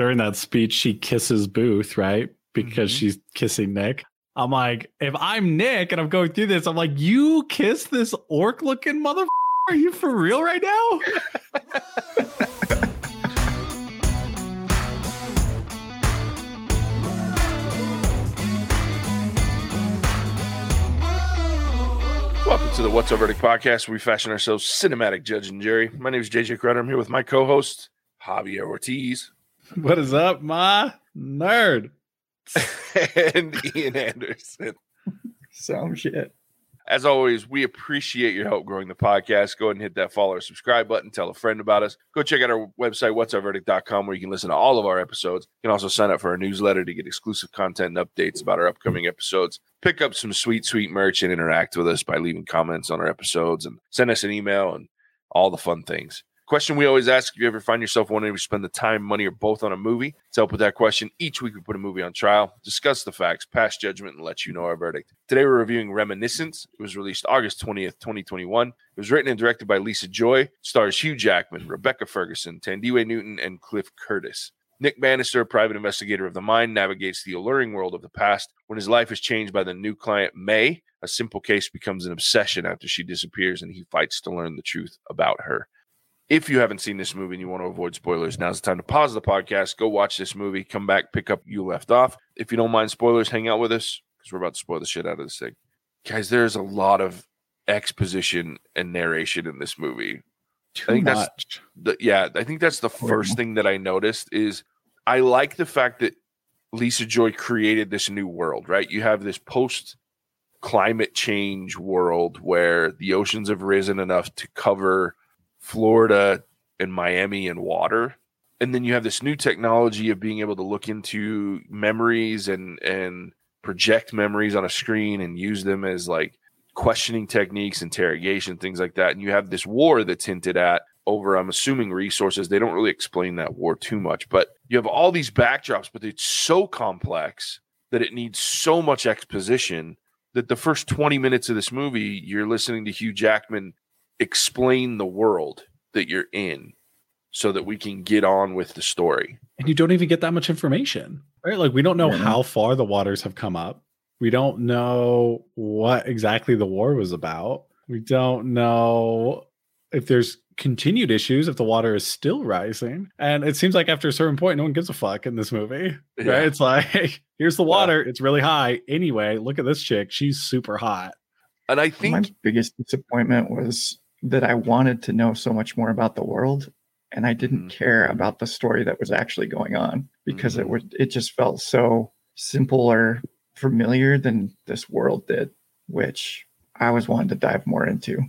during that speech, she kisses Booth, right? Because Mhm. she's kissing Nick. I'm like, if I'm Nick and I'm going through this, I'm like, you kiss this orc looking mother. Are you for real right now? Welcome to the What's Our Verdict podcast, where we fashion ourselves cinematic judge and jury. My name is JJ Crowder. I'm here with my co-host Javier Ortiz What is up, my nerd? and Ian Anderson. Some shit. As always, we appreciate your help growing the podcast. Go ahead and hit that follow or subscribe button. Tell a friend about us. Go check out our website, whatsourverdict.com, where you can listen to all of our episodes. You can also sign up for our newsletter to get exclusive content and updates about our upcoming episodes. Pick up some sweet, sweet merch and interact with us by leaving comments on our episodes and send us an email and all the fun things. Question we always ask if you ever find yourself wanting to spend the time, money, or both on a movie. To help with that question, each week we put a movie on trial, discuss the facts, pass judgment, and let you know our verdict. Today we're reviewing Reminiscence. It was released August 20th, 2021. It was written and directed by Lisa Joy, stars Hugh Jackman, Rebecca Ferguson, Thandiwe Newton, and Cliff Curtis. Nick Bannister, a private investigator of the mind, navigates the alluring world of the past when his life is changed by the new client, Mae. A simple case becomes an obsession after she disappears, and he fights to learn the truth about her. If you haven't seen this movie and you want to avoid spoilers, now's the time to pause the podcast, go watch this movie, come back, pick up you left off. If you don't mind spoilers, hang out with us because we're about to spoil the shit out of this thing. Guys, there's a lot of exposition and narration in this movie. Too think that's- much. The, yeah, I think that's the first thing that I noticed is I like the fact that Lisa Joy created this new world, right? You have this post climate change world where the oceans have risen enough to cover Florida and Miami in water. And then you have this new technology of being able to look into memories and and project memories on a screen and use them as like questioning techniques, interrogation, things like that. And you have this war that's hinted at over, I'm assuming, resources. They don't really explain that war too much, but you have all these backdrops, but it's so complex that it needs so much exposition that the first 20 minutes of this movie, you're listening to Hugh Jackman explain the world that you're in so that we can get on with the story. and you don't even get that much information right? Like we don't know Yeah. how far the waters have come up. We don't know what exactly the war was about. We don't know if there's continued issues if the water is still rising. And it seems like after a certain point no one gives a fuck in this movie Yeah. right? It's like here's the water. It's really high. Anyway look at this chick. She's super hot. And I think My biggest disappointment was that I wanted to know so much more about the world and I didn't Mhm. care about the story that was actually going on because Mhm. it would it just felt so simple or familiar than this world did, which I was wanting to dive more into.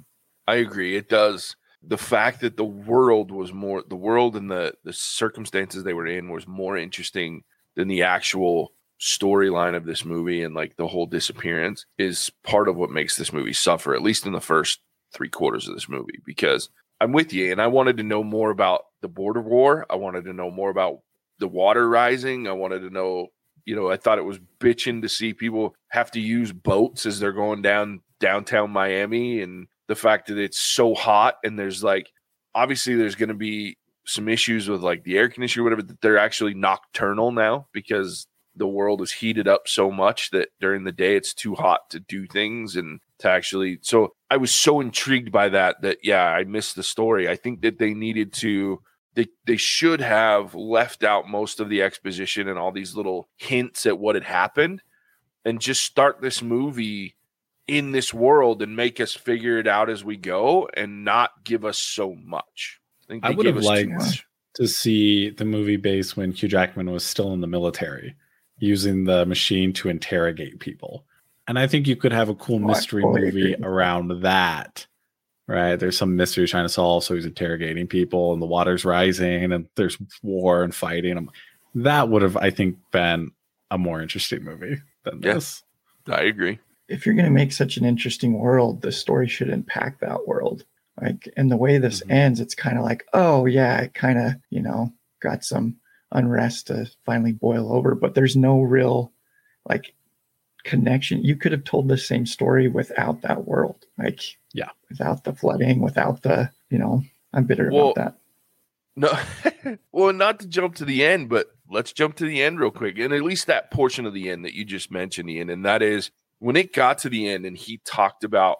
I agree. It does. The fact that the world was more the world and the the circumstances they were in was more interesting than the actual storyline of this movie and like the whole disappearance is part of what makes this movie suffer, at least in the first three quarters of this movie. Because I'm with you, and I wanted to know more about the border war. I wanted to know more about the water rising. I wanted to know, you know, I thought it was bitching to see people have to use boats as they're going down downtown Miami and the fact that it's so hot and there's like obviously there's going to be some issues with like the air conditioner or whatever that they're actually nocturnal now because the world is heated up so much that during the day it's too hot to do things and to actually so I was so intrigued by that that yeah I missed the story I think that they needed to they they should have left out most of the exposition and all these little hints at what had happened and just start this movie in this world and make us figure it out as we go and not give us so much. think I would have liked- to see the movie base when Hugh Jackman was still in the military, using the machine to interrogate people. And I think you could have a cool Oh, mystery totally movie agree. around that. Right. There's some mystery trying to solve. So he's interrogating people and the water's rising and there's war and fighting. I'm- That would have, I think, been a more interesting movie than Yeah. this. I agree. If you're going to make such an interesting world, the story should impact that world. Like, and the way this Mhm. ends, it's kind of like, oh, yeah, it kind of, you know, got some unrest to finally boil over, but there's no real, like, connection. You could have told the same story without that world. Like, Yeah. without the flooding, without the, you know, I'm bitter Well, about that. No, well, not to jump to the end, but let's jump to the end real quick. And at least that portion of the end that you just mentioned, Ian, and that is when it got to the end and he talked about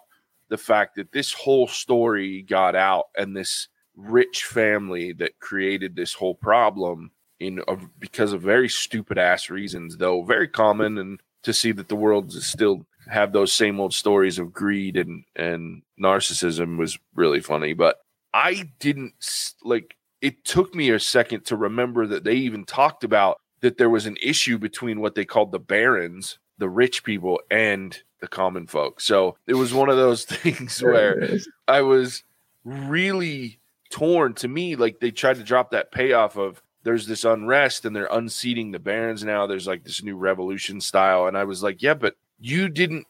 the fact that this whole story got out and this rich family that created this whole problem in a, because of very stupid ass reasons, though very common, and to see that the world still have those same old stories of greed and and narcissism was really funny. But I didn't like. It took me a second to remember that they even talked about that there was an issue between what they called the barons, the rich people, and the common folk. So it was one of those things where I was really torn. To me, like they tried to drop that payoff of there's this unrest and they're unseating the barons now. There's like this new revolution style. And I was like, yeah, but you didn't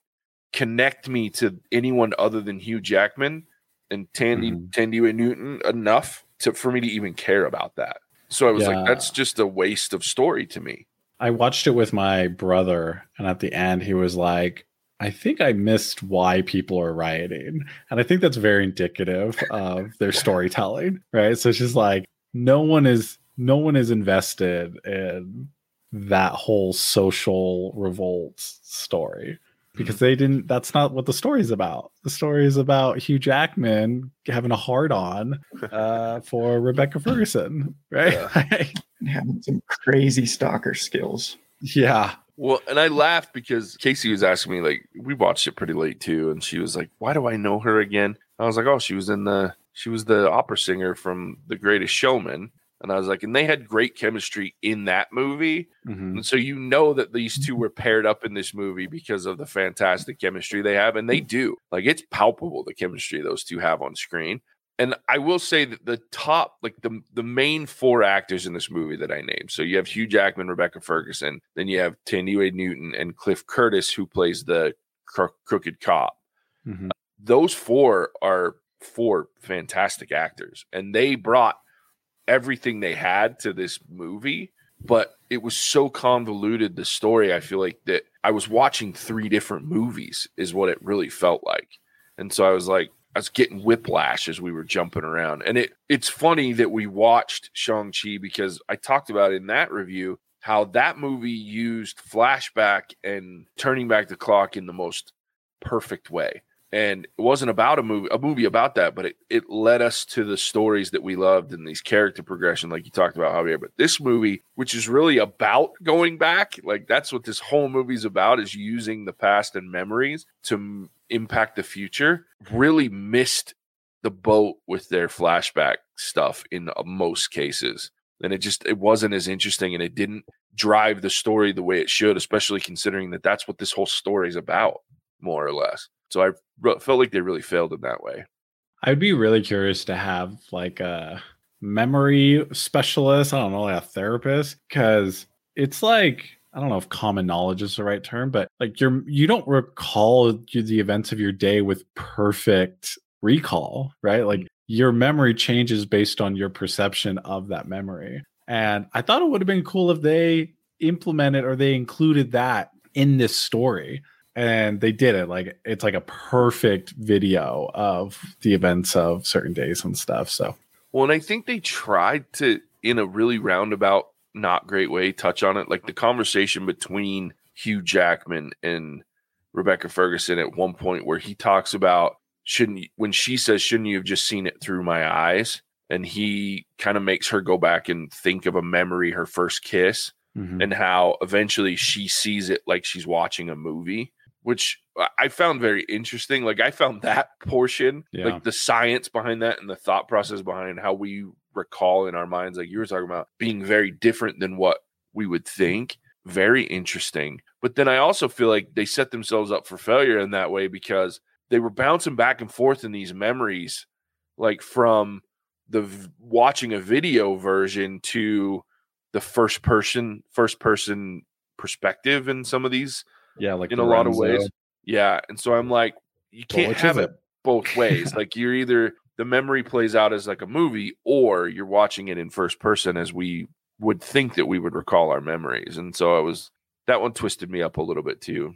connect me to anyone other than Hugh Jackman and Thandie mm-hmm. Thandie Newton enough to for me to even care about that. So I was yeah. like, that's just a waste of story to me. I watched it with my brother, and at the end, he was like, I think I missed why people are rioting. And I think that's very indicative of their storytelling, right? So it's just like no one is no one is invested in that whole social revolt story because mm-hmm. they didn't that's not what the story is about. The story is about hugh jackman having a hard on uh, for rebecca ferguson right? Yeah. having some crazy stalker skills. Yeah. Well and i laughed because casey was asking me like we watched it pretty late too and she was like why do i know her again? I was like oh she was in the she was the opera singer from the greatest showman and I was like, and they had great chemistry in that movie. Mm-hmm. And so you know that these two were paired up in this movie because of the fantastic chemistry they have. And they do. Like it's palpable the chemistry those two have on screen. And I will say that the top, like the the main four actors in this movie that I named. So you have Hugh Jackman, Rebecca Ferguson, then you have Thandiwe Newton and Cliff Curtis, who plays the cro- crooked cop. Mm-hmm. Those four are four fantastic actors, and they brought everything they had to this movie, but it was so convoluted the story. I feel like that I was watching three different movies is what it really felt like. And so I was like I was getting whiplash as we were jumping around. And it it's funny that we watched Shang-Chi because I talked about in that review how that movie used flashback and turning back the clock in the most perfect way and it wasn't about a movie a movie about that but it, it led us to the stories that we loved and these character progression like you talked about javier. But this movie which is really about going back like that's what this whole movie's about is using the past and memories to m- impact the future really missed the boat with their flashback stuff in most cases. And it just it wasn't as interesting and it didn't drive the story the way it should especially considering that that's what this whole story is about more or less. So I felt like they really failed in that way. I'd be really curious to have like a memory specialist. I don't know, like a therapist, because it's like I don't know if common knowledge is the right term, but like you're you don't recall the events of your day with perfect recall, right? Like mm. your memory changes based on your perception of that memory. And I thought it would have been cool if they implemented or they included that in this story and they did it like it's like a perfect video of the events of certain days and stuff so. Well and i think they tried to in a really roundabout not great way touch on it like the conversation between hugh jackman and rebecca ferguson at one point where he talks about shouldn't you, when she says shouldn't you have just seen it through my eyes? And he kind of makes her go back and think of a memory her first kiss mm-hmm. and how eventually she sees it like she's watching a movie which I found very interesting. Like I found that portion, yeah. like the science behind that and the thought process behind how we recall in our minds, like you were talking about, being very different than what we would think. Very interesting. But then I also feel like they set themselves up for failure in that way because they were bouncing back and forth in these memories, like from the v- watching a video version to the first person, first person perspective in some of these yeah, like in a lot of ways. Yeah, and so I'm like, you can't have it, it both ways. like you're either the memory plays out as like a movie, or you're watching it in first person as we would think that we would recall our memories. And so I was that one twisted me up a little bit too.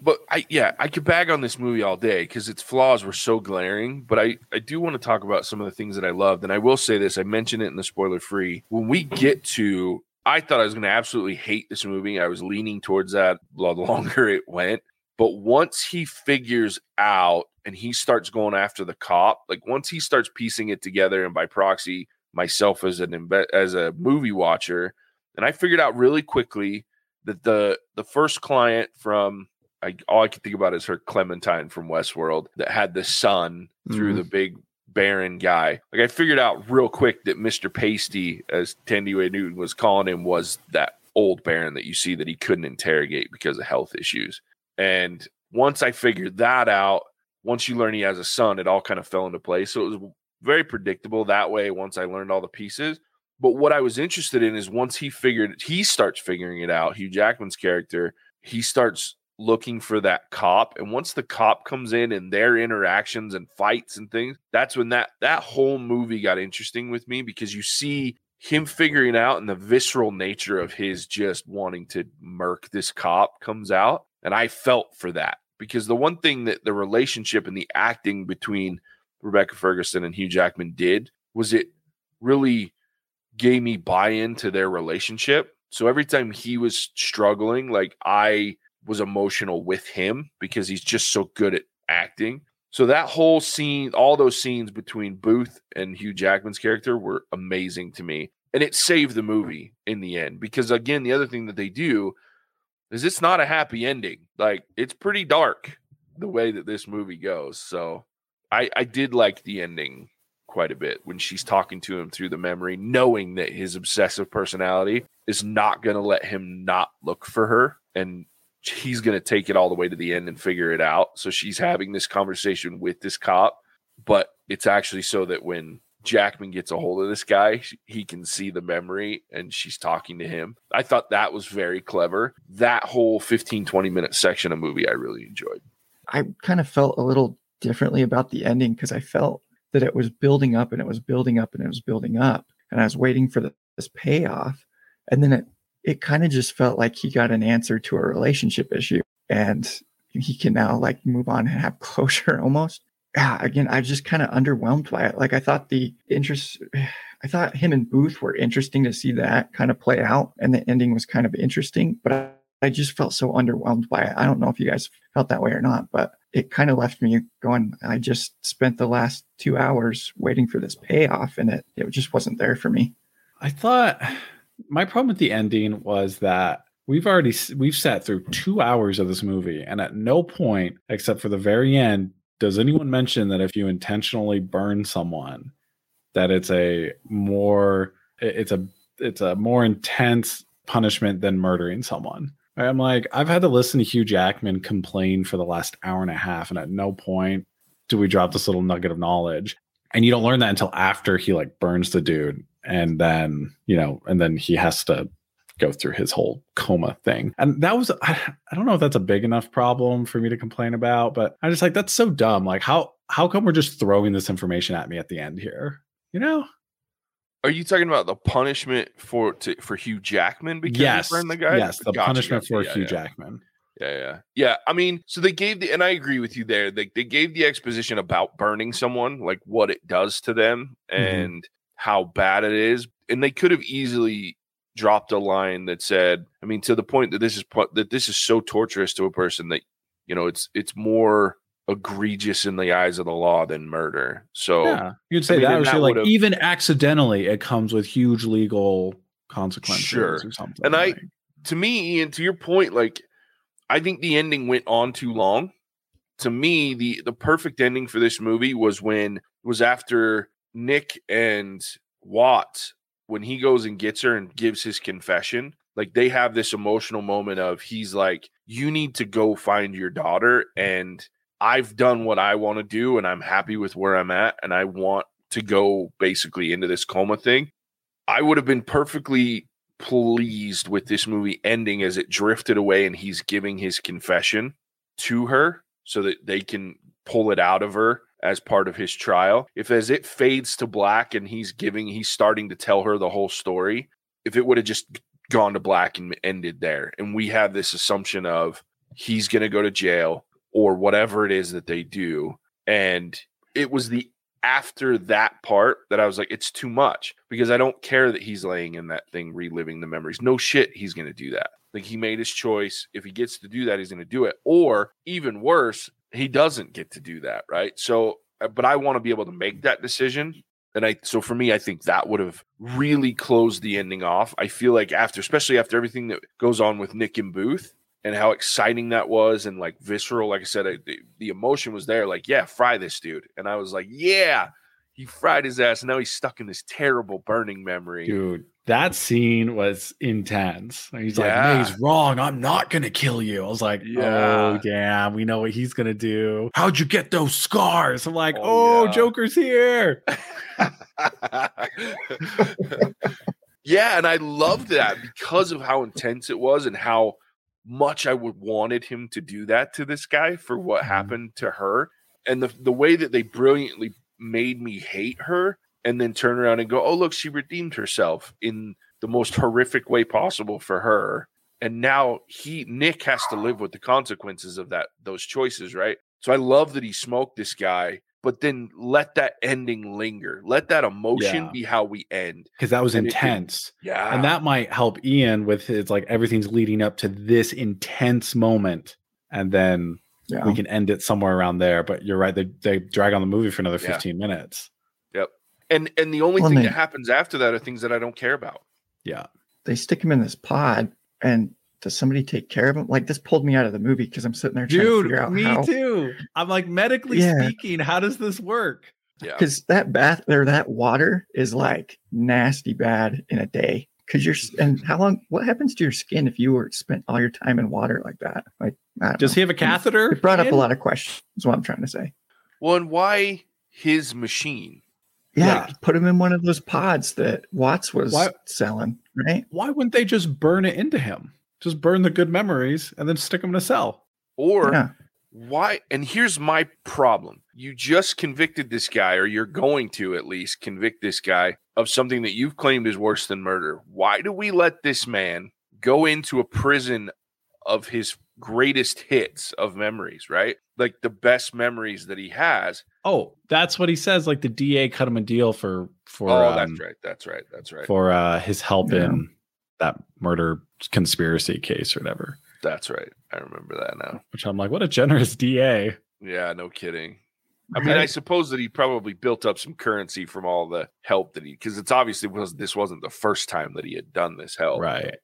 But I yeah, I could bag on this movie all day because its flaws were so glaring. But I, I do want to talk about some of the things that I loved. And I will say this, I mentioned it in the spoiler free. When we get to I thought I was going to absolutely hate this movie. I was leaning towards that the longer it went. But once he figures out and he starts going after the cop, like once he starts piecing it together, and by proxy, myself as an as a movie watcher, and I figured out really quickly that the the first client from I, all I can think about is her Clementine from Westworld that had the son through mm-hmm. the big baron guy. Like I figured out real quick that Mr. Pasty, as Thandie Newton was calling him, was that old baron that you see that he couldn't interrogate because of health issues. And once I figured that out, once you learn he has a son, it all kind of fell into place. So it was very predictable that way once I learned all the pieces. But what I was interested in is once he figured he starts figuring it out, Hugh Jackman's character, he starts looking for that cop and once the cop comes in and their interactions and fights and things that's when that that whole movie got interesting with me because you see him figuring out and the visceral nature of his just wanting to murk this cop comes out and i felt for that. Because the one thing that the relationship and the acting between rebecca ferguson and hugh jackman did was it really gave me buy-in to their relationship. So every time he was struggling like i was emotional with him because he's just so good at acting. So that whole scene, all those scenes between Booth and Hugh Jackman's character were amazing to me. And it saved the movie in the end because again, the other thing that they do is it's not a happy ending. Like it's pretty dark the way that this movie goes. So I I did like the ending quite a bit when she's talking to him through the memory, knowing that his obsessive personality is not going to let him not look for her and he's going to take it all the way to the end and figure it out. So she's having this conversation with this cop, but it's actually so that when Jackman gets a hold of this guy, he can see the memory and she's talking to him. I thought that was very clever. That whole 15, 20 minute section of movie I really enjoyed. I kind of felt a little differently about the ending because I felt that it was building up and it was building up and it was building up. And I was waiting for the, this payoff. And then it it kind of just felt like he got an answer to a relationship issue and he can now like move on and have closure almost. Yeah, again, I just kind of underwhelmed by it. Like I thought the interest I thought him and Booth were interesting to see that kind of play out and the ending was kind of interesting, but I, I just felt so underwhelmed by it. I don't know if you guys felt that way or not, but it kind of left me going, I just spent the last two hours waiting for this payoff and it, it just wasn't there for me. I thought my problem with the ending was that we've already we've sat through two hours of this movie and at no point except for the very end does anyone mention that if you intentionally burn someone that it's a more it's a it's a more intense punishment than murdering someone. I'm like i've had to listen to hugh jackman complain for the last hour and a half and at no point do we drop this little nugget of knowledge. And you don't learn that until after he like burns the dude and then you know and then he has to go through his whole coma thing and that was I, I don't know if that's a big enough problem for me to complain about but I'm just like that's so dumb like how how come we're just throwing this information at me at the end here you know are you talking about the punishment for to, for Hugh Jackman because yes, the guy? Yes, the gotcha, punishment gotcha. for yeah, Hugh yeah. Jackman. Yeah, yeah, yeah. I mean, so they gave the, and I agree with you there. They they gave the exposition about burning someone, like what it does to them, mm-hmm. and how bad it is, and they could have easily dropped a line that said, I mean, to the point that this is that this is so torturous to a person that you know it's it's more egregious in the eyes of the law than murder. So yeah, you'd say I mean, that, that like even accidentally, it comes with huge legal consequences sure. or something. And like. I, to me, Ian, to your point, like I think the ending went on too long. To me, the the perfect ending for this movie was when was after Nick and Watts, when he goes and gets her and gives his confession, like they have this emotional moment of he's like, You need to go find your daughter. And I've done what I want to do and I'm happy with where I'm at. And I want to go basically into this coma thing. I would have been perfectly pleased with this movie ending as it drifted away and he's giving his confession to her so that they can pull it out of her as part of his trial. If as it fades to black and he's giving, he's starting to tell her the whole story, if it would have just gone to black and ended there, and we have this assumption of he's going to go to jail or whatever it is that they do, and it was the after that part that I was like, it's too much because I don't care that he's laying in that thing, reliving the memories. No shit, he's going to do that. Like he made his choice. If he gets to do that, he's going to do it. Or even worse, he doesn't get to do that. Right. So, uh, but I want to be able to make that decision. And I, so for me, I think that would have really closed the ending off. I feel like after, especially after everything that goes on with Nick and Booth, and how exciting that was and like visceral. Like I said, I, the, the, emotion was there. Like, yeah, fry this dude. And I was like, yeah, he fried his ass. And now he's stuck in this terrible burning memory. Dude, that scene was intense. He's yeah. like, he's wrong. I'm not going to kill you. I was like, yeah. oh, damn. We know what he's going to do. How'd you get those scars? I'm like, oh, oh yeah. Joker's here. yeah. And I loved that because of how intense it was and how much I would wanted him to do that to this guy for what mm-hmm. happened to her. And the the way that they brilliantly made me hate her and then turn around and go, "Oh, look, she redeemed herself in the most horrific way possible for her." And now he Nick has to live with the consequences of that those choices, right? So I love that he smoked this guy but then let that ending linger. Let that emotion yeah. be how we end. Because that was and intense. It, yeah. And that might help Ian with his like everything's leading up to this intense moment. And then yeah. we can end it somewhere around there. But you're right, they they drag on the movie for another 15 yeah. minutes. Yep. And and the only well, thing they, that happens after that are things that I don't care about. Yeah. They stick him in this pod and does somebody take care of him? Like this pulled me out of the movie because I'm sitting there trying Dude, to figure out me how. too. I'm like medically yeah. speaking, how does this work? Yeah, because that bath or that water is like nasty bad in a day. Because you're and how long? What happens to your skin if you were spent all your time in water like that? Like, does know. he have a catheter? It brought up a lot of questions. Is what I'm trying to say. Well, and why his machine? Yeah, like, put him in one of those pods that Watts was why, selling, right? Why wouldn't they just burn it into him? Just burn the good memories and then stick them in a cell. Or yeah. why? And here's my problem. You just convicted this guy, or you're going to at least convict this guy of something that you've claimed is worse than murder. Why do we let this man go into a prison of his greatest hits of memories, right? Like the best memories that he has. Oh, that's what he says. Like the DA cut him a deal for for. Oh, um, that's right. That's right. That's right. For uh, his help yeah. in that murder conspiracy case or whatever. That's right. I remember that now. Which I'm like, what a generous DA. Yeah, no kidding. I mean, I suppose that he probably built up some currency from all the help that he, because it's obviously was this wasn't the first time that he had done this help, right?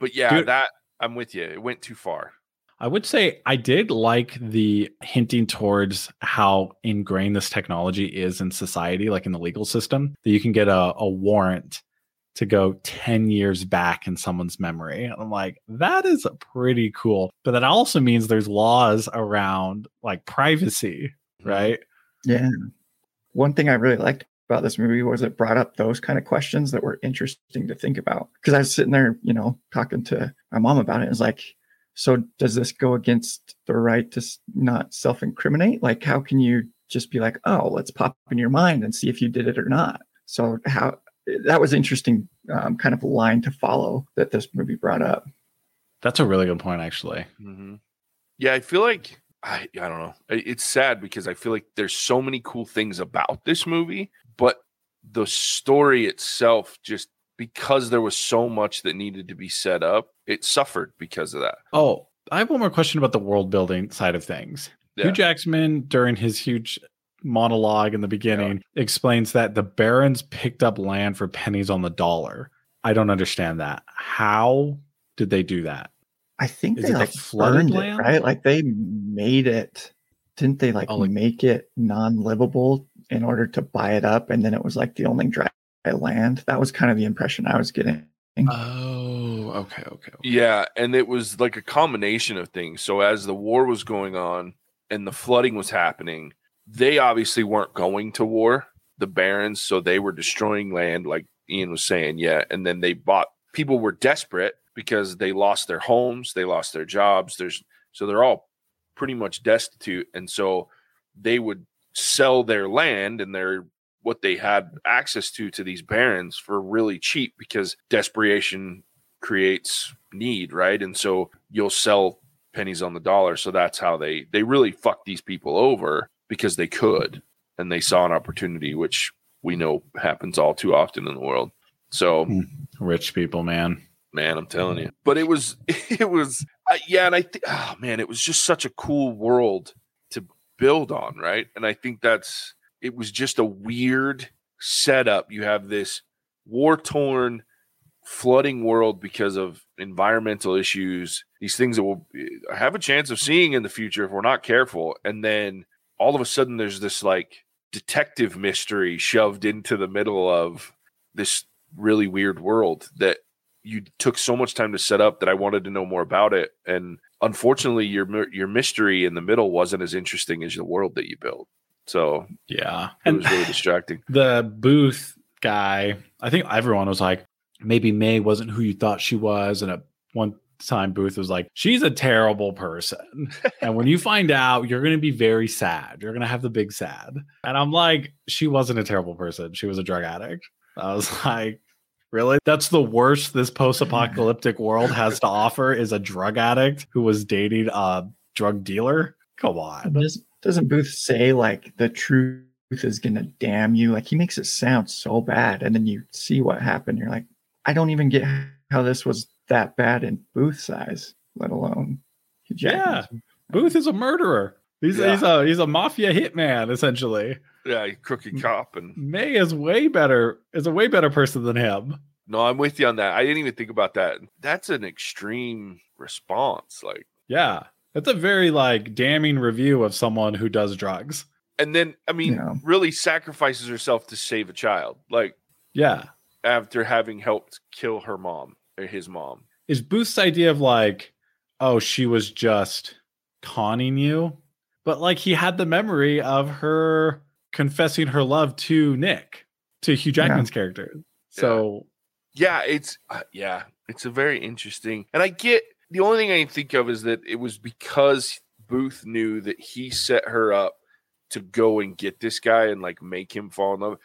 But yeah, Dude, that I'm with you. It went too far. I would say I did like the hinting towards how ingrained this technology is in society, like in the legal system, that you can get a, a warrant to go 10 years back in someone's memory. And I'm like, that is pretty cool. But that also means there's laws around like privacy, mm-hmm. right? Yeah. One thing I really liked about this movie was it brought up those kind of questions that were interesting to think about. Because I was sitting there, you know, talking to my mom about it. It was like, so does this go against the right to not self incriminate? Like, how can you just be like, oh, let's pop in your mind and see if you did it or not? So, how that was interesting um, kind of line to follow that this movie brought up. That's a really good point, actually. Mm-hmm. Yeah, I feel like I I don't know. It's sad because I feel like there's so many cool things about this movie, but the story itself just because there was so much that needed to be set up, it suffered because of that. Oh, I have one more question about the world building side of things. Yeah. Hugh Jackman, during his huge monologue in the beginning yeah. explains that the barons picked up land for pennies on the dollar. I don't understand that. How did they do that? I think Is they like flooded land? it, right? Like they made it. Didn't they like, oh, like make it non-livable in order to buy it up? And then it was like the only dry land. That was kind of the impression I was getting. Oh, okay, okay, okay. Yeah, and it was like a combination of things. So as the war was going on and the flooding was happening, they obviously weren't going to war, the barons, so they were destroying land, like Ian was saying. Yeah, and then they bought. People were desperate because they lost their homes, they lost their jobs. There's so they're all pretty much destitute, and so they would sell their land and their what they had access to to these barons for really cheap because desperation creates need, right? And so you'll sell pennies on the dollar. So that's how they they really fuck these people over because they could. and they saw an opportunity, which we know happens all too often in the world. So, Rich people, man. man, I'm telling you. But it was, it was, uh, yeah, and I think, oh man, it was just such a cool world build on, right? And I think that's, it was just a weird setup. You have this war torn, flooding world because of environmental issues, these things that we'll eh, have a chance of seeing in the future if we're not careful. And then all of a sudden, there's this like detective mystery shoved into the middle of this really weird world that you took so much time to set up that I wanted to know more about it. And unfortunately, your your mystery in the middle wasn't as interesting as the world that you built. So Yeah. it And was really distracting. the booth guy, I think everyone was like, maybe Mae wasn't who you thought she was. And at one time, Booth was like, she's a terrible person. and when you find out, you're going to be very sad. You're going to have the big sad. And I'm like, she wasn't a terrible person. She was a drug addict. I was like, really? That's the worst this post apocalyptic world has to offer is a drug addict who was dating a drug dealer? Come on. Does, doesn't Booth say like the truth is gonna damn you? Like he makes it sound so bad, and then you see what happened. You're like, I don't even get how this was that bad in Booth's eyes, let alone Yeah. Booth is a murderer. He's, Yeah. he's a he's a mafia hitman essentially. Yeah, crooked cop and Mae is way better is a way better person than him. No, I'm with you on that. I didn't even think about that. That's an extreme response. Like, Yeah. That's a very like damning review of someone who does drugs. and then I mean, Yeah. really sacrifices herself to save a child. Like Yeah. after having helped kill her mom or his mom. Is Booth's idea of like, oh, she was just conning you? But like he had the memory of her confessing her love to Nick, to Hugh Yeah. Jackman's character. So Yeah, it's uh, yeah, it's a very interesting. And I get the only thing I can think of is that it was because Booth knew that he set her up to go and get this guy and like make him fall in love.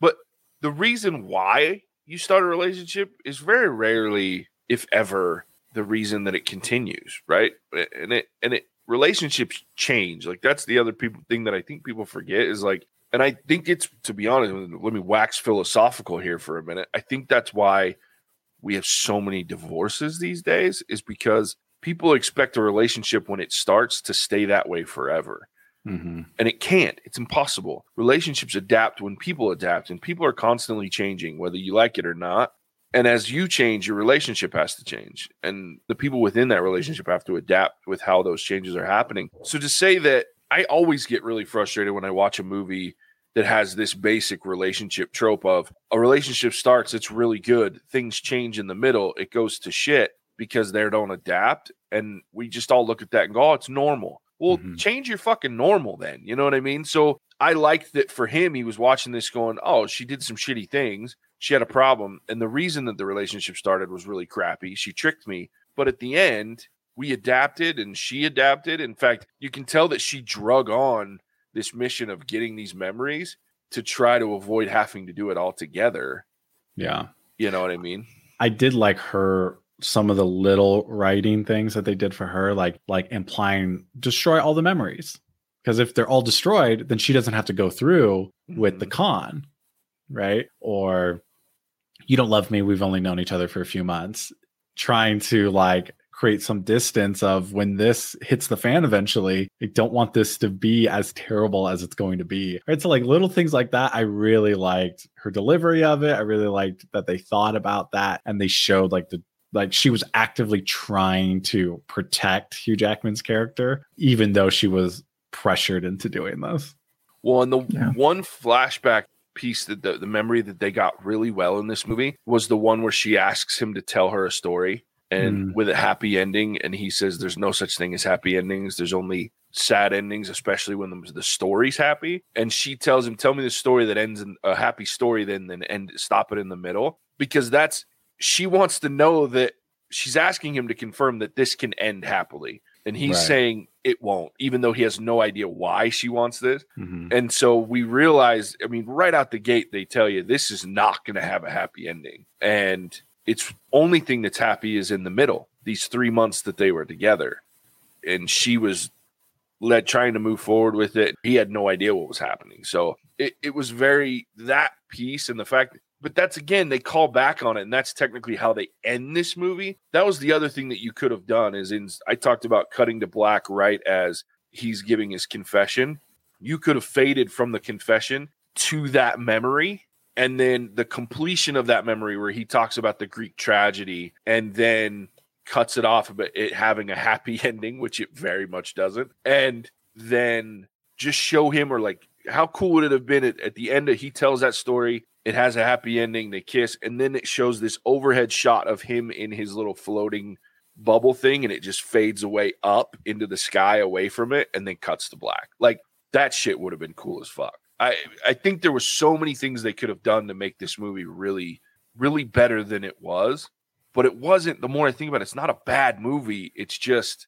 But the reason why you start a relationship is very rarely, if ever, the reason that it continues, right? And it and it relationships change. Like that's the other people thing that I think people forget is like and I think it's to be honest, let me wax philosophical here for a minute. I think that's why we have so many divorces these days is because people expect a relationship when it starts to stay that way forever. mhm. And it can't. It's impossible. Relationships adapt when people adapt, and people are constantly changing, whether you like it or not. And as you change, your relationship has to change. And the people within that relationship have to adapt with how those changes are happening. So to say that I always get really frustrated when I watch a movie that has this basic relationship trope of a relationship starts, it's really good. Things change in the middle, it goes to shit because they don't adapt. And we just all look at that and go, oh, it's normal. Well, Mhm. change your fucking normal then. You know what I mean? So I liked that for him, he was watching this going, oh, she did some shitty things. She had a problem. And the reason that the relationship started was really crappy. She tricked me. But at the end, we adapted and she adapted. In fact, you can tell that she drug on this mission of getting these memories to try to avoid having to do it all together. Yeah. You know what I mean? I did like her some of the little writing things that they did for her, like like implying destroy all the memories. Because if they're all destroyed, then she doesn't have to go through with the Mhm. con, right? Or you don't love me, we've only known each other for a few months. Trying to like create some distance of when this hits the fan eventually, I don't want this to be as terrible as it's going to be. Right. So like little things like that, I really liked her delivery of it. I really liked that they thought about that and they showed like the like she was actively trying to protect Hugh Jackman's character, even though she was pressured into doing this. Well, and the Yeah. one flashback piece that the, the memory that they got really well in this movie was the one where she asks him to tell her a story and Mm. with a happy ending. And he says, There's no such thing as happy endings. There's only sad endings, especially when the, the story's happy. And she tells him, Tell me the story that ends in a happy story, then, then end, stop it in the middle. Because that's, she wants to know that she's asking him to confirm that this can end happily. And he's Right. saying it won't, even though he has no idea why she wants this. Mhm. And so we realize, I mean, right out the gate, they tell you this is not going to have a happy ending. And it's only thing that's happy is in the middle, these three months that they were together. And she was led trying to move forward with it. He had no idea what was happening. So it, it was very that piece and the fact but that's again they call back on it and that's technically how they end this movie that was the other thing that you could have done is in i talked about cutting to black right as he's giving his confession you could have faded from the confession to that memory and then the completion of that memory where he talks about the greek tragedy and then cuts it off but it having a happy ending which it very much doesn't. And then just show him or like how cool would it have been at, at the end of he tells that story it has a happy ending they kiss and then it shows this overhead shot of him in his little floating bubble thing and it just fades away up into the sky away from it and then cuts to black. Like that shit would have been cool as fuck i i think there were so many things they could have done to make this movie really really better than it was but it wasn't the more i think about it it's not a bad movie it's just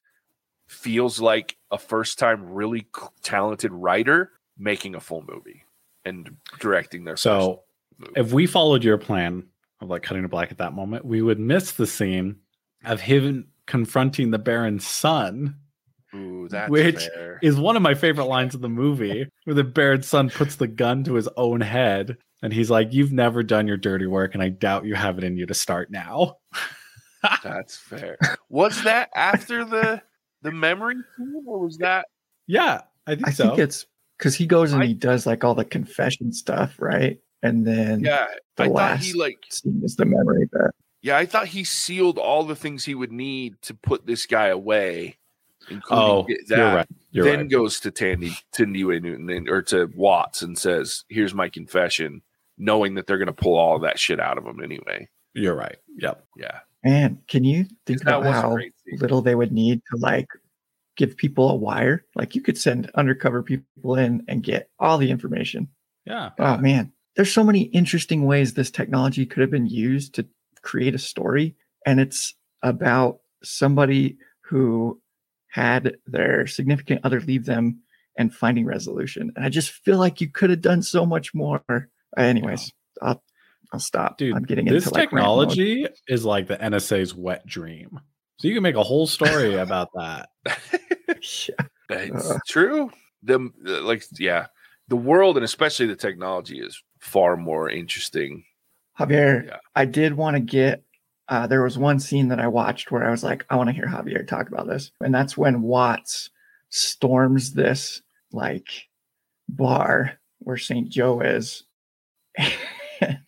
feels like a first time really talented writer making a full movie and directing their so if we followed your plan of like cutting to black at that moment, we would miss the scene of him confronting the Baron's son. Ooh, which fair. is one of my favorite lines of the movie, where the Baron's son puts the gun to his own head and he's like, You've never done your dirty work, and I doubt you have it in you to start now. That's fair. Was that after the the memory scene, or was that? Yeah, I think I so. think it's because he goes and I- he does like all the confession stuff, right? And then Yeah, the I thought last he like scene is the memory bit. Yeah, I thought he sealed all the things he would need to put this guy away, including oh, that. you're right. You're then right. goes to Thandie, to Way Newton, and, or to Watts, and says, "Here's my confession," knowing that they're going to pull all of that shit out of him anyway. You're right. Yep. Yeah, Man, can you think about was how great little they would need to like give people a wire? Like you could send undercover people in and get all the information. Yeah. Oh man, there's so many interesting ways this technology could have been used to create a story, and it's about somebody who had their significant other leave them and finding resolution. And I just feel like you could have done so much more. Anyways, I'll I'll stop. Dude, I'm getting this into like rant mode. technology is like the NSA's wet dream. So you can make a whole story about that. Yeah. it's Uh. true. The like, yeah, the world and especially the technology is far more interesting. Javier, Yeah. I did want to get. Uh, there was one scene that I watched where I was like, I want to hear Javier talk about this, and that's when Watts storms this like bar where St. Joe is.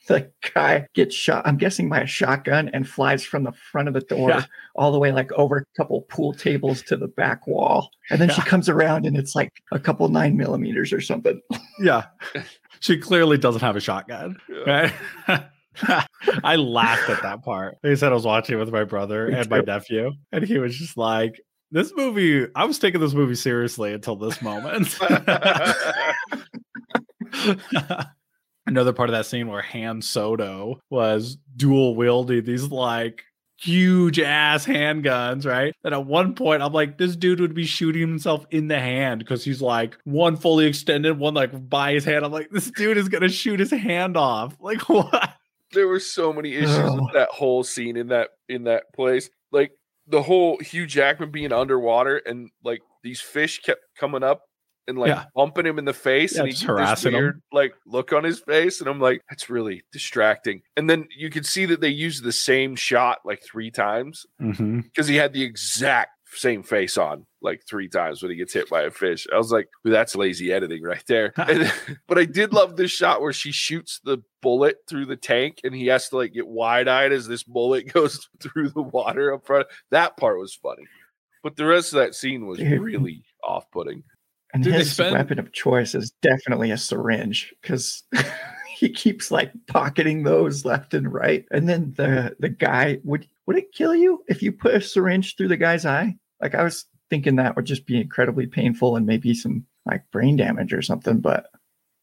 the guy gets shot. I'm guessing by a shotgun and flies from the front of the door Yeah. all the way like over a couple pool tables to the back wall, and then she comes around and it's like a couple nine millimeters or something. Yeah. she clearly doesn't have a shotgun. Yeah. Right? I laughed at that part. He said I was watching it with my brother and my nephew, and he was just like, This movie, I was taking this movie seriously until this moment. Another part of that scene where Han Soto was dual wielding these like huge ass handguns, right? And at one point, I'm like, this dude would be shooting himself in the hand because he's like one fully extended, one like by his hand. I'm like, this dude is gonna shoot his hand off. Like, what? There were so many issues Oh. with that whole scene in that in that place. Like the whole Hugh Jackman being underwater and like these fish kept coming up and like Yeah. bumping him in the face Yeah, and he just get this harassing him. like look on his face and I'm like that's really distracting. And then you could see that they used the same shot like three times Mm-hmm. because he had the exact same face on like three times when he gets hit by a fish. I was like, "Ooh, that's lazy editing right there. And- but I did love this shot where she shoots the bullet through the tank and he has to like get wide eyed as this bullet goes through the water up front. That part was funny. But the rest of that scene was Dude. really off putting. And Did they his spend- weapon of choice is definitely a syringe because he keeps like pocketing those left and right. And then the the guy would would it kill you if you put a syringe through the guy's eye? Like I was thinking that would just be incredibly painful and maybe some like brain damage or something, but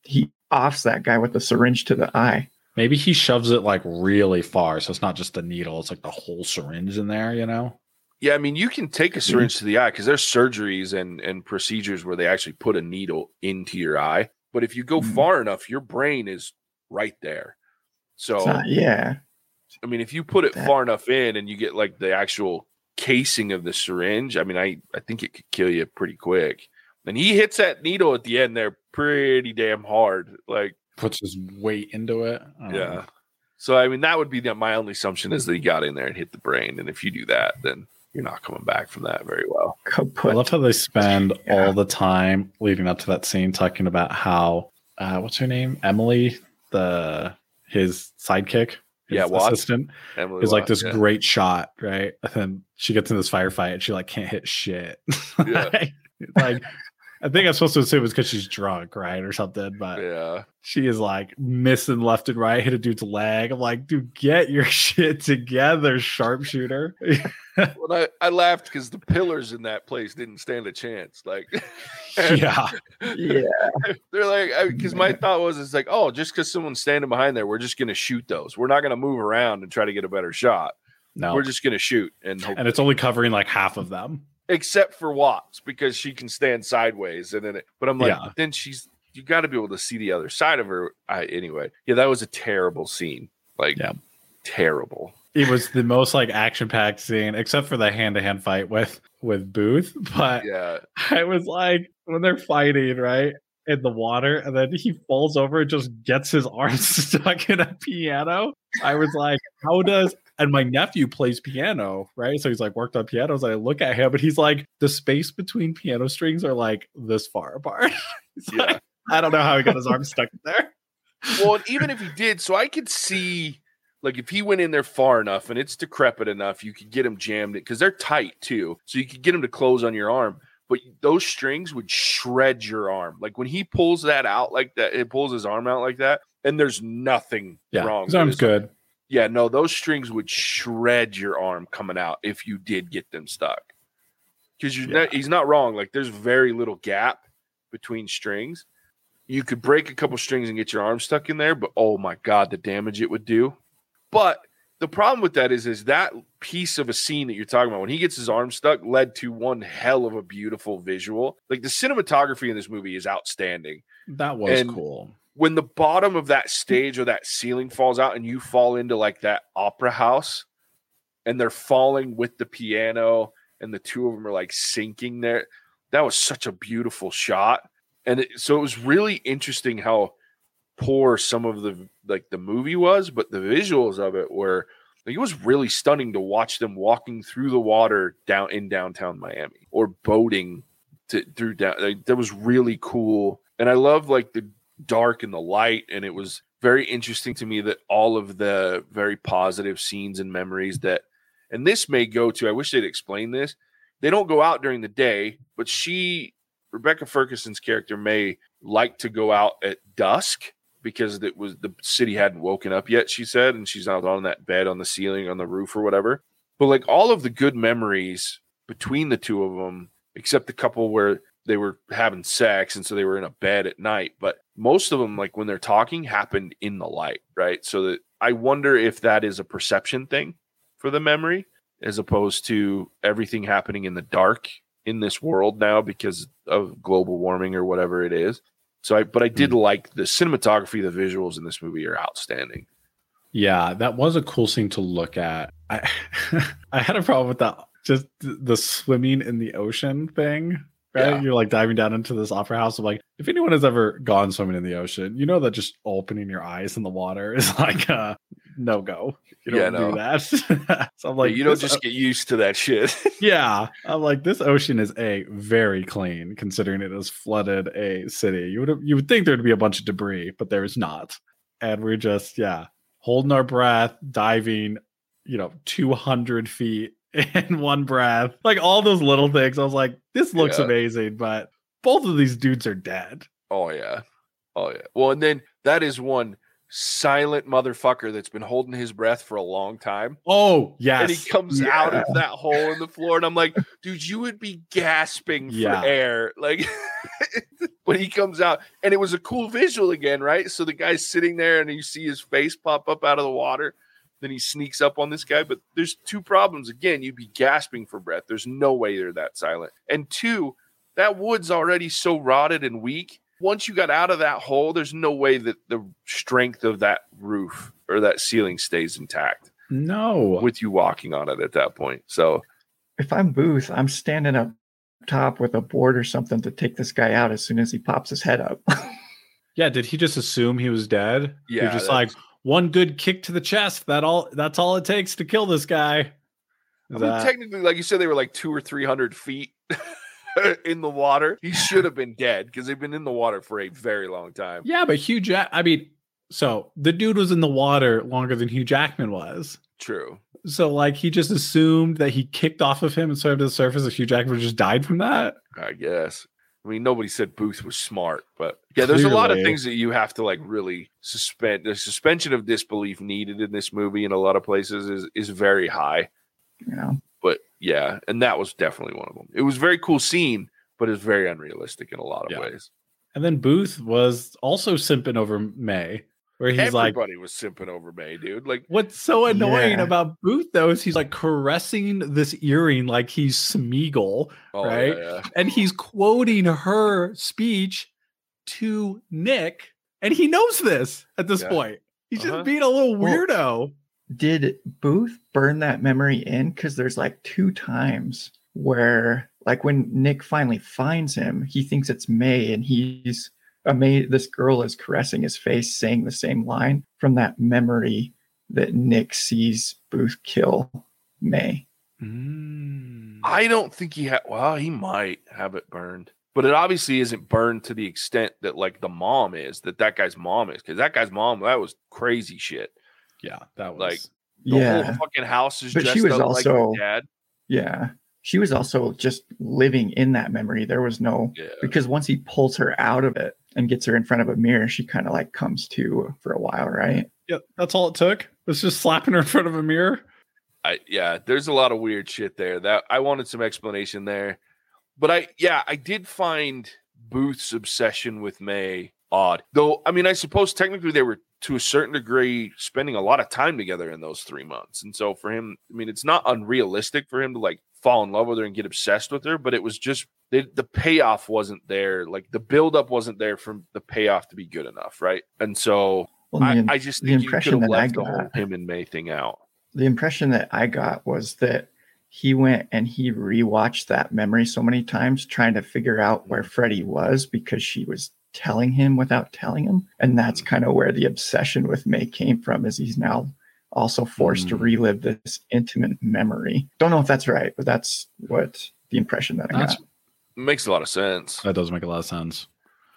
he offs that guy with the syringe to the eye. Maybe he shoves it like really far, so it's not just the needle; it's like the whole syringe in there. You know? Yeah, I mean, you can take a syringe to the eye because there's surgeries and and procedures where they actually put a needle into your eye. But if you go Mhm. far enough, your brain is right there. So not- yeah. I mean, if you put it That- far enough in and you get like the actual casing of the syringe, I mean, I I think it could kill you pretty quick. And he hits that needle at the end there pretty damn hard. Like, Puts his weight into it. I yeah. know. So I mean, that would be the, my only assumption is that he got in there and hit the brain. And if you do that, then you're not coming back from that very well. I love how they spend Yeah. all the time leading up to that scene talking about how uh, what's her name? Emily, the his sidekick, his Yeah, Watts. assistant, Emily is like this yeah. great shot, right? And then she gets in this firefight and she like can't hit shit. Yeah. like I think I'm supposed to assume it's because she's drunk, right, or something. But Yeah. she is like missing left and right, hit a dude's leg. I'm like, dude, get your shit together, sharpshooter. Well, I, I laughed because the pillars in that place didn't stand a chance. Like, yeah, yeah. they're like, because my thought was, it's like, oh, just because someone's standing behind there, we're just going to shoot those. We're not going to move around and try to get a better shot. no, We're just going to shoot. And, hope, and it's only covering like half of them. Except for Watts because she can stand sideways. And then, it, but I'm like, Yeah. then she's, you got to be able to see the other side of her. I, anyway, yeah, that was a terrible scene. Like, Yeah. terrible. It was the most like action packed scene, except for the hand to hand fight with with Booth. But Yeah. I was like, when they're fighting, right? In the water, and then he falls over and just gets his arm stuck in a piano. I was like, how does and my nephew plays piano, right? So he's like worked on pianos. I look at him and he's like, the space between piano strings are like this far apart. Yeah. like, I don't know how he got his arm stuck there. well, and even if he did, so I could see, like, if he went in there far enough and it's decrepit enough, you could get him jammed because they're tight too. So you could get him to close on your arm, but those strings would shred your arm. Like when he pulls that out like that, it pulls his arm out like that, and there's nothing Yeah, wrong. his arm's good. Yeah, no, those strings would shred your arm coming out if you did get them stuck. Because Yeah. not, he's not wrong. Like there's very little gap between strings. You could break a couple strings and get your arm stuck in there, but oh my god, the damage it would do. But the problem with that is, is that piece of a scene that you're talking about when he gets his arm stuck led to one hell of a beautiful visual. Like the cinematography in this movie is outstanding That was And- cool. When the bottom of that hmm. stage or that ceiling falls out and you fall into like that opera house and they're falling with the piano and the two of them are like sinking there that was such a beautiful shot. And it, so it was really interesting how poor some of the like the movie was but the visuals of it were like it was really stunning to watch them walking through the water down in downtown Miami or boating to, through down like, that was really cool. And I love like the dark and the light and it was very interesting to me that all of the very positive scenes and memories that and this may go to i wish they'd explain this they don't go out during the day but she rebecca ferguson's character may like to go out at dusk because it was the city hadn't woken up yet she said and she's not on that bed on the ceiling on the roof or whatever. But like all of the good memories between the two of them except the couple where they were having sex and so they were in a bed at night. But most of them like when they're talking happened in the light right? So that i wonder if that is a perception thing for the memory as opposed to everything happening in the dark in this world now because of global warming or whatever it is. So i but i did hmm. like the cinematography the visuals in this movie are outstanding. Yeah, that was a cool scene to look at. I I had a problem with that just the swimming in the ocean thing. Right? Yeah. You're like diving down into this opera house. I'm like, if anyone has ever gone swimming in the ocean, you know that just opening your eyes in the water is like a no go. You don't Yeah, do no. that. so I'm like like, you don't just get used to that shit yeah, I'm like this ocean is a very clean considering it has flooded a city. You would you would think there'd be a bunch of debris, but there is not, and we're just yeah holding our breath, diving, you know, 200 feet in one breath, like all those little things. I was like, this looks Yeah. amazing, but both of these dudes are dead. Oh yeah. Oh yeah. Well, and then that is one silent motherfucker that's been holding his breath for a long time. Oh yes, And he comes out of that hole in the floor, and I'm like, dude, you would be gasping for Yeah. air. Like when he comes out, and it was a cool visual again, right? So the guy's sitting there and you see his face pop up out of the water. Then he sneaks up on this guy. But there's two problems. Again, you'd be gasping for breath. There's no way they're that silent. And two, that wood's already so rotted and weak. Once you got out of that hole, there's no way that the strength of that roof or that ceiling stays intact no. with you walking on it at that point. So If I'm Booth, I'm standing up top with a board or something to take this guy out as soon as he pops his head up. Yeah, did he just assume he was dead? He was Yeah, just that's- like one good kick to the chest. That all that's all it takes to kill this guy. I mean, technically, like you said, they were like two or three hundred feet in the water. He should have been dead because they've been in the water for a very long time. yeah, but Hugh Jack I mean, so the dude was in the water longer than Hugh Jackman was. True. So like he just assumed that he kicked off of him and swam to the surface and Hugh Jackman just died from that. I guess. I mean, nobody said Booth was smart, but yeah, there's a lot of things that you have to like really suspend. The suspension of disbelief needed in this movie in a lot of places is is very high. Yeah. But yeah, and that was definitely one of them. It was a very cool scene, but it's very unrealistic in a lot of Yeah. ways. And then Booth was also simping over Mae, where he's like Everybody was simping over Mae, dude. Like, What's so annoying Yeah. about Booth though is he's like caressing this earring like he's Smeagol, oh, Right? yeah, yeah. and he's quoting her speech to Nick, and he knows this at this Yeah. point. He's Uh-huh. just being a little Well, weirdo. did Booth burn that memory in? Because there's like two times where, like, when Nick finally finds him, he thinks it's Mae, and he's a This girl is caressing his face, saying the same line from that memory that Nick sees Booth kill Mae. Mm. I don't think he had. Well, he might have it burned, but it obviously isn't burned to the extent that like the mom is. That that guy's mom is because that guy's mom that was crazy shit. yeah, that was like- The yeah, whole fucking house is But dressed she was up like also- dad. yeah. She was also just living in that memory. There was no Yeah, because once he pulls her out of it and gets her in front of a mirror, she kind of like comes to for a while, right? Yep, that's all it took. It's just slapping her in front of a mirror. I yeah. There's a lot of weird shit there. That I wanted some explanation there, but I yeah I did find Booth's obsession with Mae odd. Though I mean I suppose technically they were to a certain degree spending a lot of time together in those three months, and so for him, I mean it's not unrealistic for him to like fall in love with her and get obsessed with her, but it was just the, the payoff wasn't there. Like the buildup wasn't there for the payoff to be good enough, right? And so Well, I, the, I just the think you could impression that I got- him and Mae thing out. the impression that I got was that he went and he rewatched that memory so many times trying to figure out where mm-hmm. Freddie was because she was telling him without telling him. And that's mm-hmm. kind of where the obsession with Mae came from, is he's now also forced to Mm. relive this intimate memory. Don't know if that's right, but that's what the impression that I That's, got. Makes a lot of sense. that does make a lot of sense.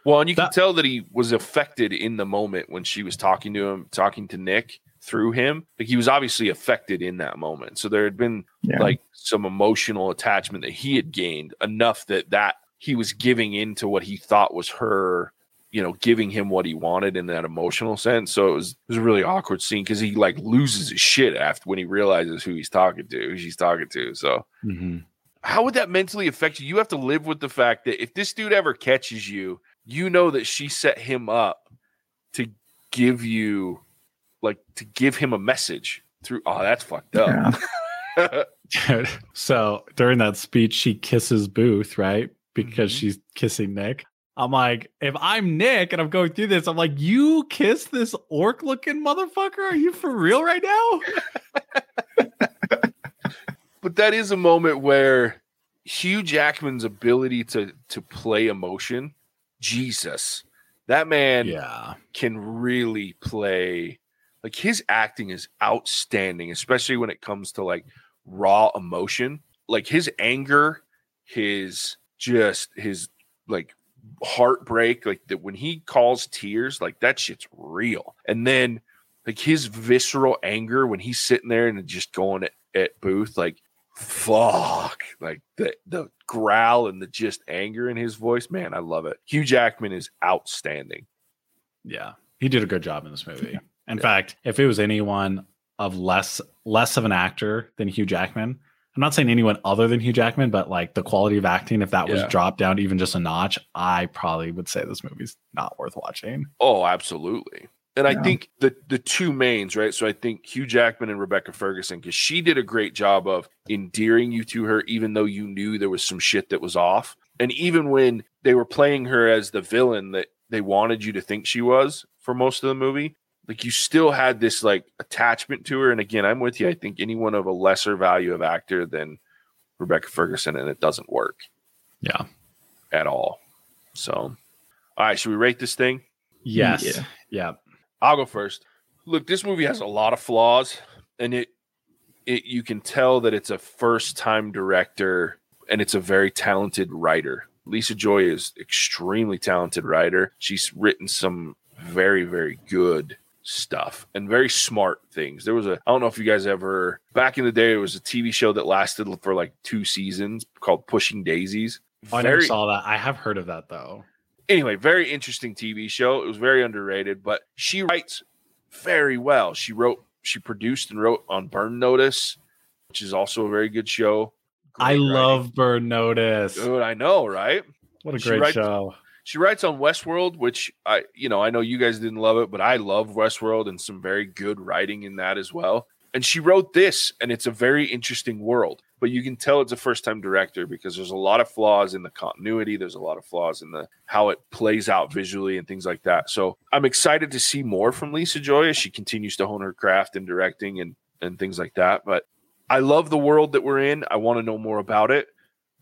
Well, and you That- can tell that he was affected in the moment when she was talking to him, talking to Nick through him. Like he was obviously affected in that moment. So there had been Yeah. like some emotional attachment that he had gained enough that that he was giving into what he thought was her, you know, giving him what he wanted in that emotional sense. So it was it was a really awkward scene because he like loses his shit after when he realizes who he's talking to, who she's talking to. So Mhm. how would that mentally affect you? You have to live with the fact that if this dude ever catches you, you know that she set him up to give you, like, to give him a message through. Oh, that's fucked up. Yeah. so during that speech, she kisses Booth, right? Because Mhm. she's kissing Nick. I'm like, if I'm Nick and I'm going through this, I'm like, you kiss this orc looking motherfucker? Are you for real right now? but that is a moment where Hugh Jackman's ability to to play emotion, Jesus, that man yeah. can really play like his acting is outstanding especially when it comes to like raw emotion like his anger his just his like heartbreak like that when he calls tears like that shit's real and then like his visceral anger when he's sitting there and just going at, at booth like fuck like the the growl and the just anger in his voice man i love it hugh jackman is outstanding Yeah. He did a good job in this movie. In Yeah. fact, if it was anyone of less less of an actor than Hugh Jackman, I'm not saying anyone other than Hugh Jackman, but like the quality of acting, if that was dropped down even just a notch, I probably would say this movie's not worth watching. Oh, absolutely. And I think the the two mains, right? So I think Hugh Jackman and Rebecca Ferguson, because she did a great job of endearing you to her, even though you knew there was some shit that was off. And even when they were playing her as the villain that they wanted you to think she was for most of the movie, like you still had this like attachment to her. And again, I'm with you. I think anyone of a lesser value of actor than Rebecca Ferguson, and it doesn't work. Yeah. at all. So, all right, should we rate this thing? Yes. Yeah. Yeah. I'll go first. Look, this movie has a lot of flaws, and it it you can tell that it's a first time director and it's a very talented writer. Lisa Joy is extremely talented writer. She's written some very very good stuff and very smart things. There was a I don't know if you guys ever back in the day it was a TV show that lasted for like two seasons called Pushing Daisies. Oh, I never saw that. I have heard of that though. anyway, very interesting TV show. It was very underrated, but she writes very well. She wrote, she produced and wrote on Burn Notice, which is also a very good show. I Great love Burn Notice. Dude, I know, right? What a She great writes- show. She writes on Westworld, which I, you know, I know you guys didn't love it, but I love Westworld and some very good writing in that as well. And she wrote this, and it's a very interesting world. But you can tell it's a first-time director because there's a lot of flaws in the continuity. There's a lot of flaws in the how it plays out visually and things like that. So I'm excited to see more from Lisa Joy as she continues to hone her craft in directing and and things like that. But I love the world that we're in. I want to know more about it.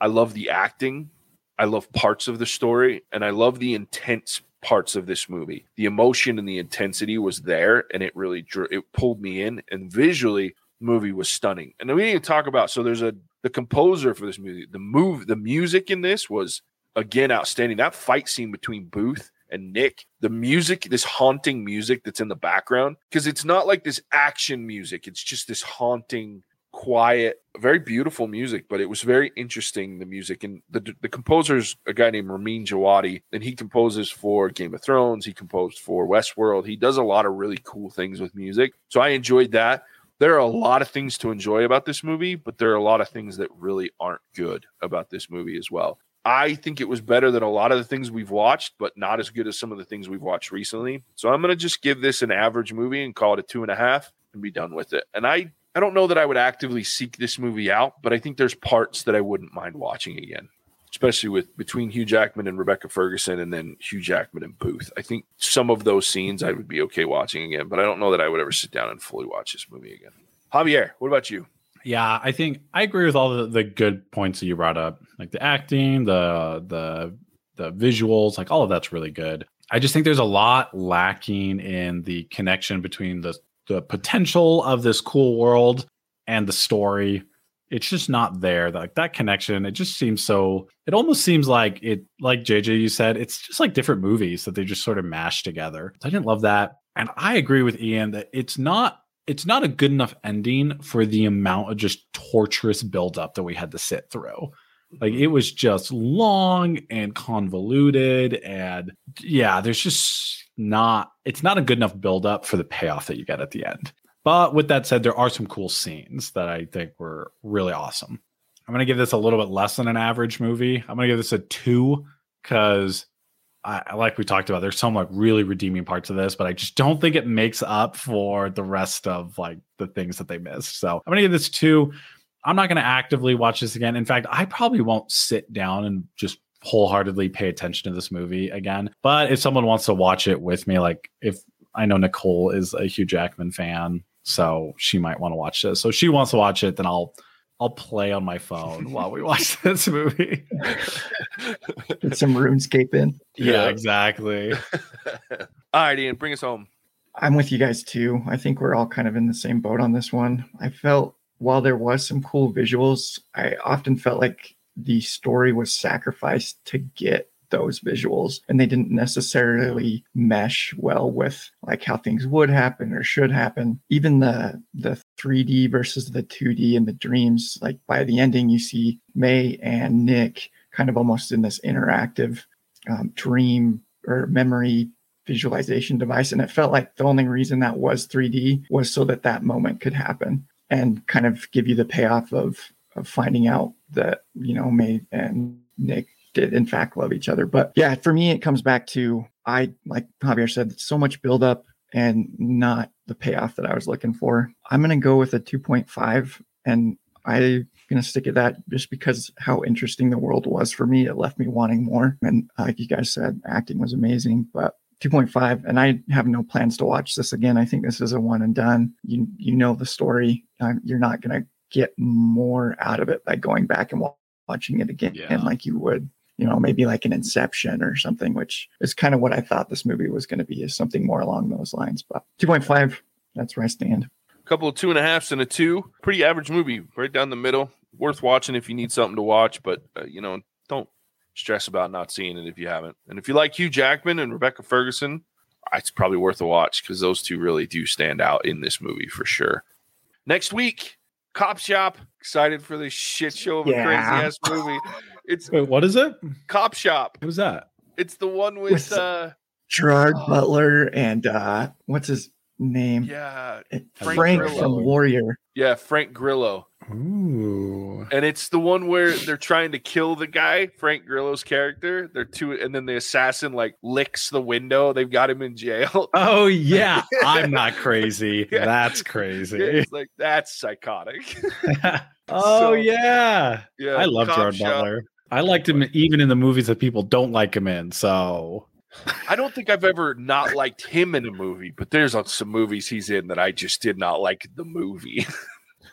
I love the acting. I love parts of the story and I love the intense parts of this movie. The emotion and the intensity was there and it really drew it pulled me in and visually movie was stunning. And we to talk about so there's a the composer for this movie. The move the music in this was again outstanding. That fight scene between Booth and Nick, the music, this haunting music that's in the background, because it's not like this action music. It's just this haunting, quiet, very beautiful music. But it was very interesting the music, and the the composer's a guy named Ramin Djawadi, and he composes for Game of Thrones. He composed for Westworld. He does a lot of really cool things with music. So I enjoyed that. There are a lot of things to enjoy about this movie, but there are a lot of things that really aren't good about this movie as well. I think it was better than a lot of the things we've watched, but not as good as some of the things we've watched recently. So I'm going to just give this an average movie and call it a two and a half and be done with it. And I, I don't know that I would actively seek this movie out, but I think there's parts that I wouldn't mind watching again, especially with between Hugh Jackman and Rebecca Ferguson and then Hugh Jackman and Booth. I think some of those scenes I would be okay watching again, but I don't know that I would ever sit down and fully watch this movie again. Javier, what about you? Yeah, I think I agree with all the, the good points that you brought up, like the acting, the the the visuals, like all of that's really good. I just think there's a lot lacking in the connection between the the potential of this cool world and the story. It's just not there. Like that connection, it just seems so. It almost seems like it, like JJ, you said, it's just like different movies that they just sort of mashed together. So I didn't love that, and I agree with Ian that it's not it's not a good enough ending for the amount of just torturous buildup that we had to sit through. Like mm-hmm. it was just long and convoluted, and yeah, there's just not. It's not a good enough buildup for the payoff that you get at the end. But with that said, there are some cool scenes that I think were really awesome. I'm gonna give this a little bit less than an average movie. I'm gonna give this a two because I, like we talked about, there's some like really redeeming parts of this, but I just don't think it makes up for the rest of like the things that they missed. So I'm gonna give this two. I'm not gonna actively watch this again. In fact, I probably won't sit down and just wholeheartedly pay attention to this movie again. But if someone wants to watch it with me, like if I know Nicole is a Hugh Jackman fan, so she might want to watch this. So if she wants to watch it, then I'll I'll play on my phone while we watch this movie. Get some RuneScape in. yeah, Yeah. exactly. All right, Ian, bring us home. I'm with you guys too. I think we're all kind of in the same boat on this one. I felt while there was some cool visuals, I often felt like the story was sacrificed to get those visuals and they didn't necessarily mesh well with like how things would happen or should happen even the the 3d versus the 2d and the dreams like by the ending you see Mae and nick kind of almost in this interactive um, dream or memory visualization device. And it felt like the only reason that was 3D was so that that moment could happen and kind of give you the payoff of, of finding out that, you know, Mae and Nick did in fact love each other. But yeah, for me, it comes back to I, like Javier said, so much buildup and not the payoff that I was looking for. I'm to go with a 2.5 and I'm to stick at that just because how interesting the world was for me. It left me wanting more. And uh, like you guys said, acting was amazing, but 2.5 and i have no plans to watch this again i think this is a one and done you you know the story um, you're not going to get more out of it by going back and watching it again, Yeah. like you would, you know, maybe like an Inception or something, which is kind of what I thought this movie was going to be, is something more along those lines. But 2.5, that's where I stand. A couple of two and a halfs and a two. Pretty average movie, right down the middle. Worth watching if you need something to watch, but uh, you know, don't stress about not seeing it if you haven't. And if you like Hugh Jackman and Rebecca Ferguson, it's probably worth a watch because those two really do stand out in this movie for sure. Next week, Cop Shop. Excited for this shit show of a crazy ass movie. It's Wait, what is it? Cop Shop. Who's that? It's the one with, With- uh Gerard Oh. Butler and uh, what's his name? yeah, Frank, Frank from Grillo. Warrior. yeah, Frank Grillo. Ooh. And it's the one where they're trying to kill the guy, Frank Grillo's character. They're two, and then the assassin like licks the window. They've got him in jail. Oh yeah, I'm not crazy. Yeah. That's crazy. it's like that's psychotic. oh So- yeah, yeah, I love Cop Gerard Shop. Butler. I liked him even in the movies that people don't like him in. So I don't think I've ever not liked him in a movie, but there's some movies he's in that I just did not like the movie.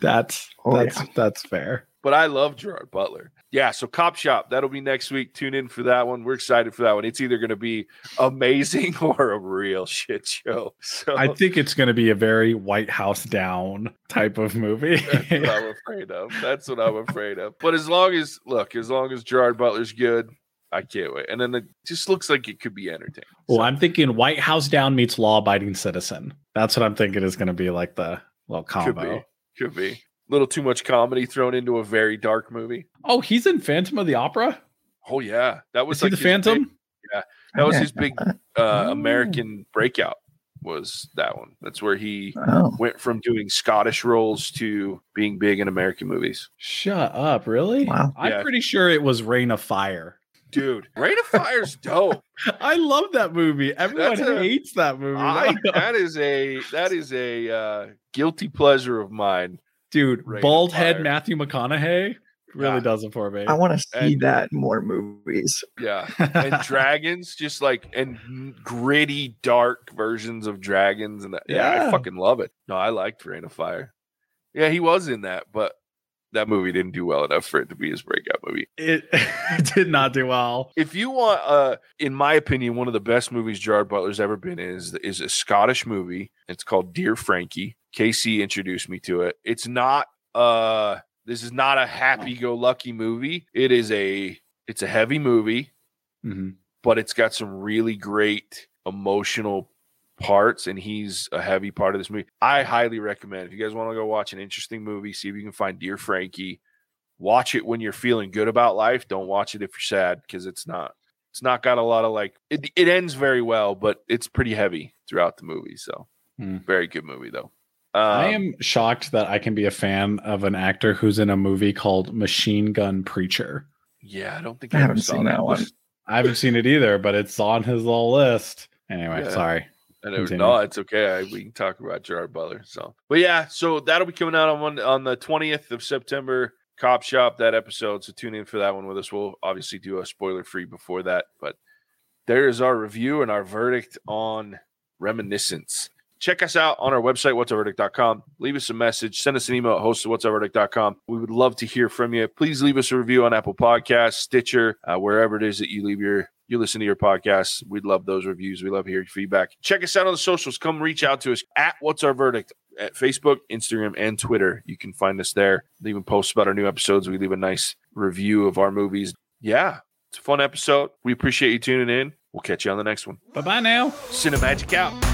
That's Oh, that's yeah. that's fair. but I love Gerard Butler. Yeah, so Cop Shop, that'll be next week. Tune in for that one. We're excited for that one. It's either going to be amazing or a real shit show. So I think it's going to be a very White House down type of movie. That's what I'm afraid of. That's what I'm afraid of. But as long as look, as long as Gerard Butler's good, I can't wait. And then it just looks like it could be entertaining. well, So, I'm thinking White House down meets Law Abiding Citizen. That's what I'm thinking is going to be like the little could combo. Be, could be. A little too much comedy thrown into a very dark movie. Oh, he's in Phantom of the Opera. Oh yeah, that was Was he like the Phantom? big- that was his big uh, Oh. American breakout. Was that one? That's where he Oh, went from doing Scottish roles to being big in American movies. Shut up! Really? Wow. I'm Yeah. pretty sure it was Reign of Fire. Dude, Reign of Fire's dope. I love that movie. Everyone a- hates that movie. I, that is a that is a uh, guilty pleasure of mine. Dude, Rain bald head Matthew McConaughey really Yeah. does it for me. I want to see And- that in more movies. Yeah, and dragons, just like and gritty, dark versions of dragons, and that, yeah, I fucking love it. No, I liked Reign of Fire. Yeah, he was in that, but that movie didn't do well enough for it to be his breakout movie. it did not do well. If you want, uh, in my opinion, one of the best movies Gerard Butler's ever been in is is a Scottish movie. It's called Dear Frankie. Casey introduced me to it. It's not uh this is not a happy-go-lucky movie. It is a it's a heavy movie, Mhm. but it's got some really great emotional parts and he's a heavy part of this movie. I highly recommend if you guys want to go watch an interesting movie, see if you can find Dear Frankie. Watch it when you're feeling good about life. Don't watch it if you're sad because it's not it's not got a lot of like it, it ends very well, but it's pretty heavy throughout the movie. So Hmm. very good movie though. Um, I am shocked that I can be a fan of an actor who's in a movie called Machine Gun Preacher. yeah, I don't think I I, ever haven't saw seen that one. I haven't seen it either, but it's on his little list. Anyway, Yeah. sorry. I Continue. no, it's okay. I, we can talk about Gerard Butler. So, but yeah, so that'll be coming out on one on the twentieth of September. Cop Shop that episode. So tune in for that one with us. We'll obviously do a spoiler free before that, but there is our review and our verdict on Reminiscence. Check us out on our website, whatsaverdict.com. Leave us a message. Send us an email at host at whatsaverdict.com. We would love to hear from you. Please leave us a review on Apple Podcasts, Stitcher, uh, wherever it is that you leave your you listen to your podcasts. We'd love those reviews. We love hearing feedback. Check us out on the socials. Come reach out to us at What's Our Verdict at Facebook, Instagram, and Twitter. You can find us there. Leave posts about our new episodes. We leave a nice review of our movies. Yeah, it's a fun episode. We appreciate you tuning in. We'll catch you on the next one. Bye bye now. Cinemagic out.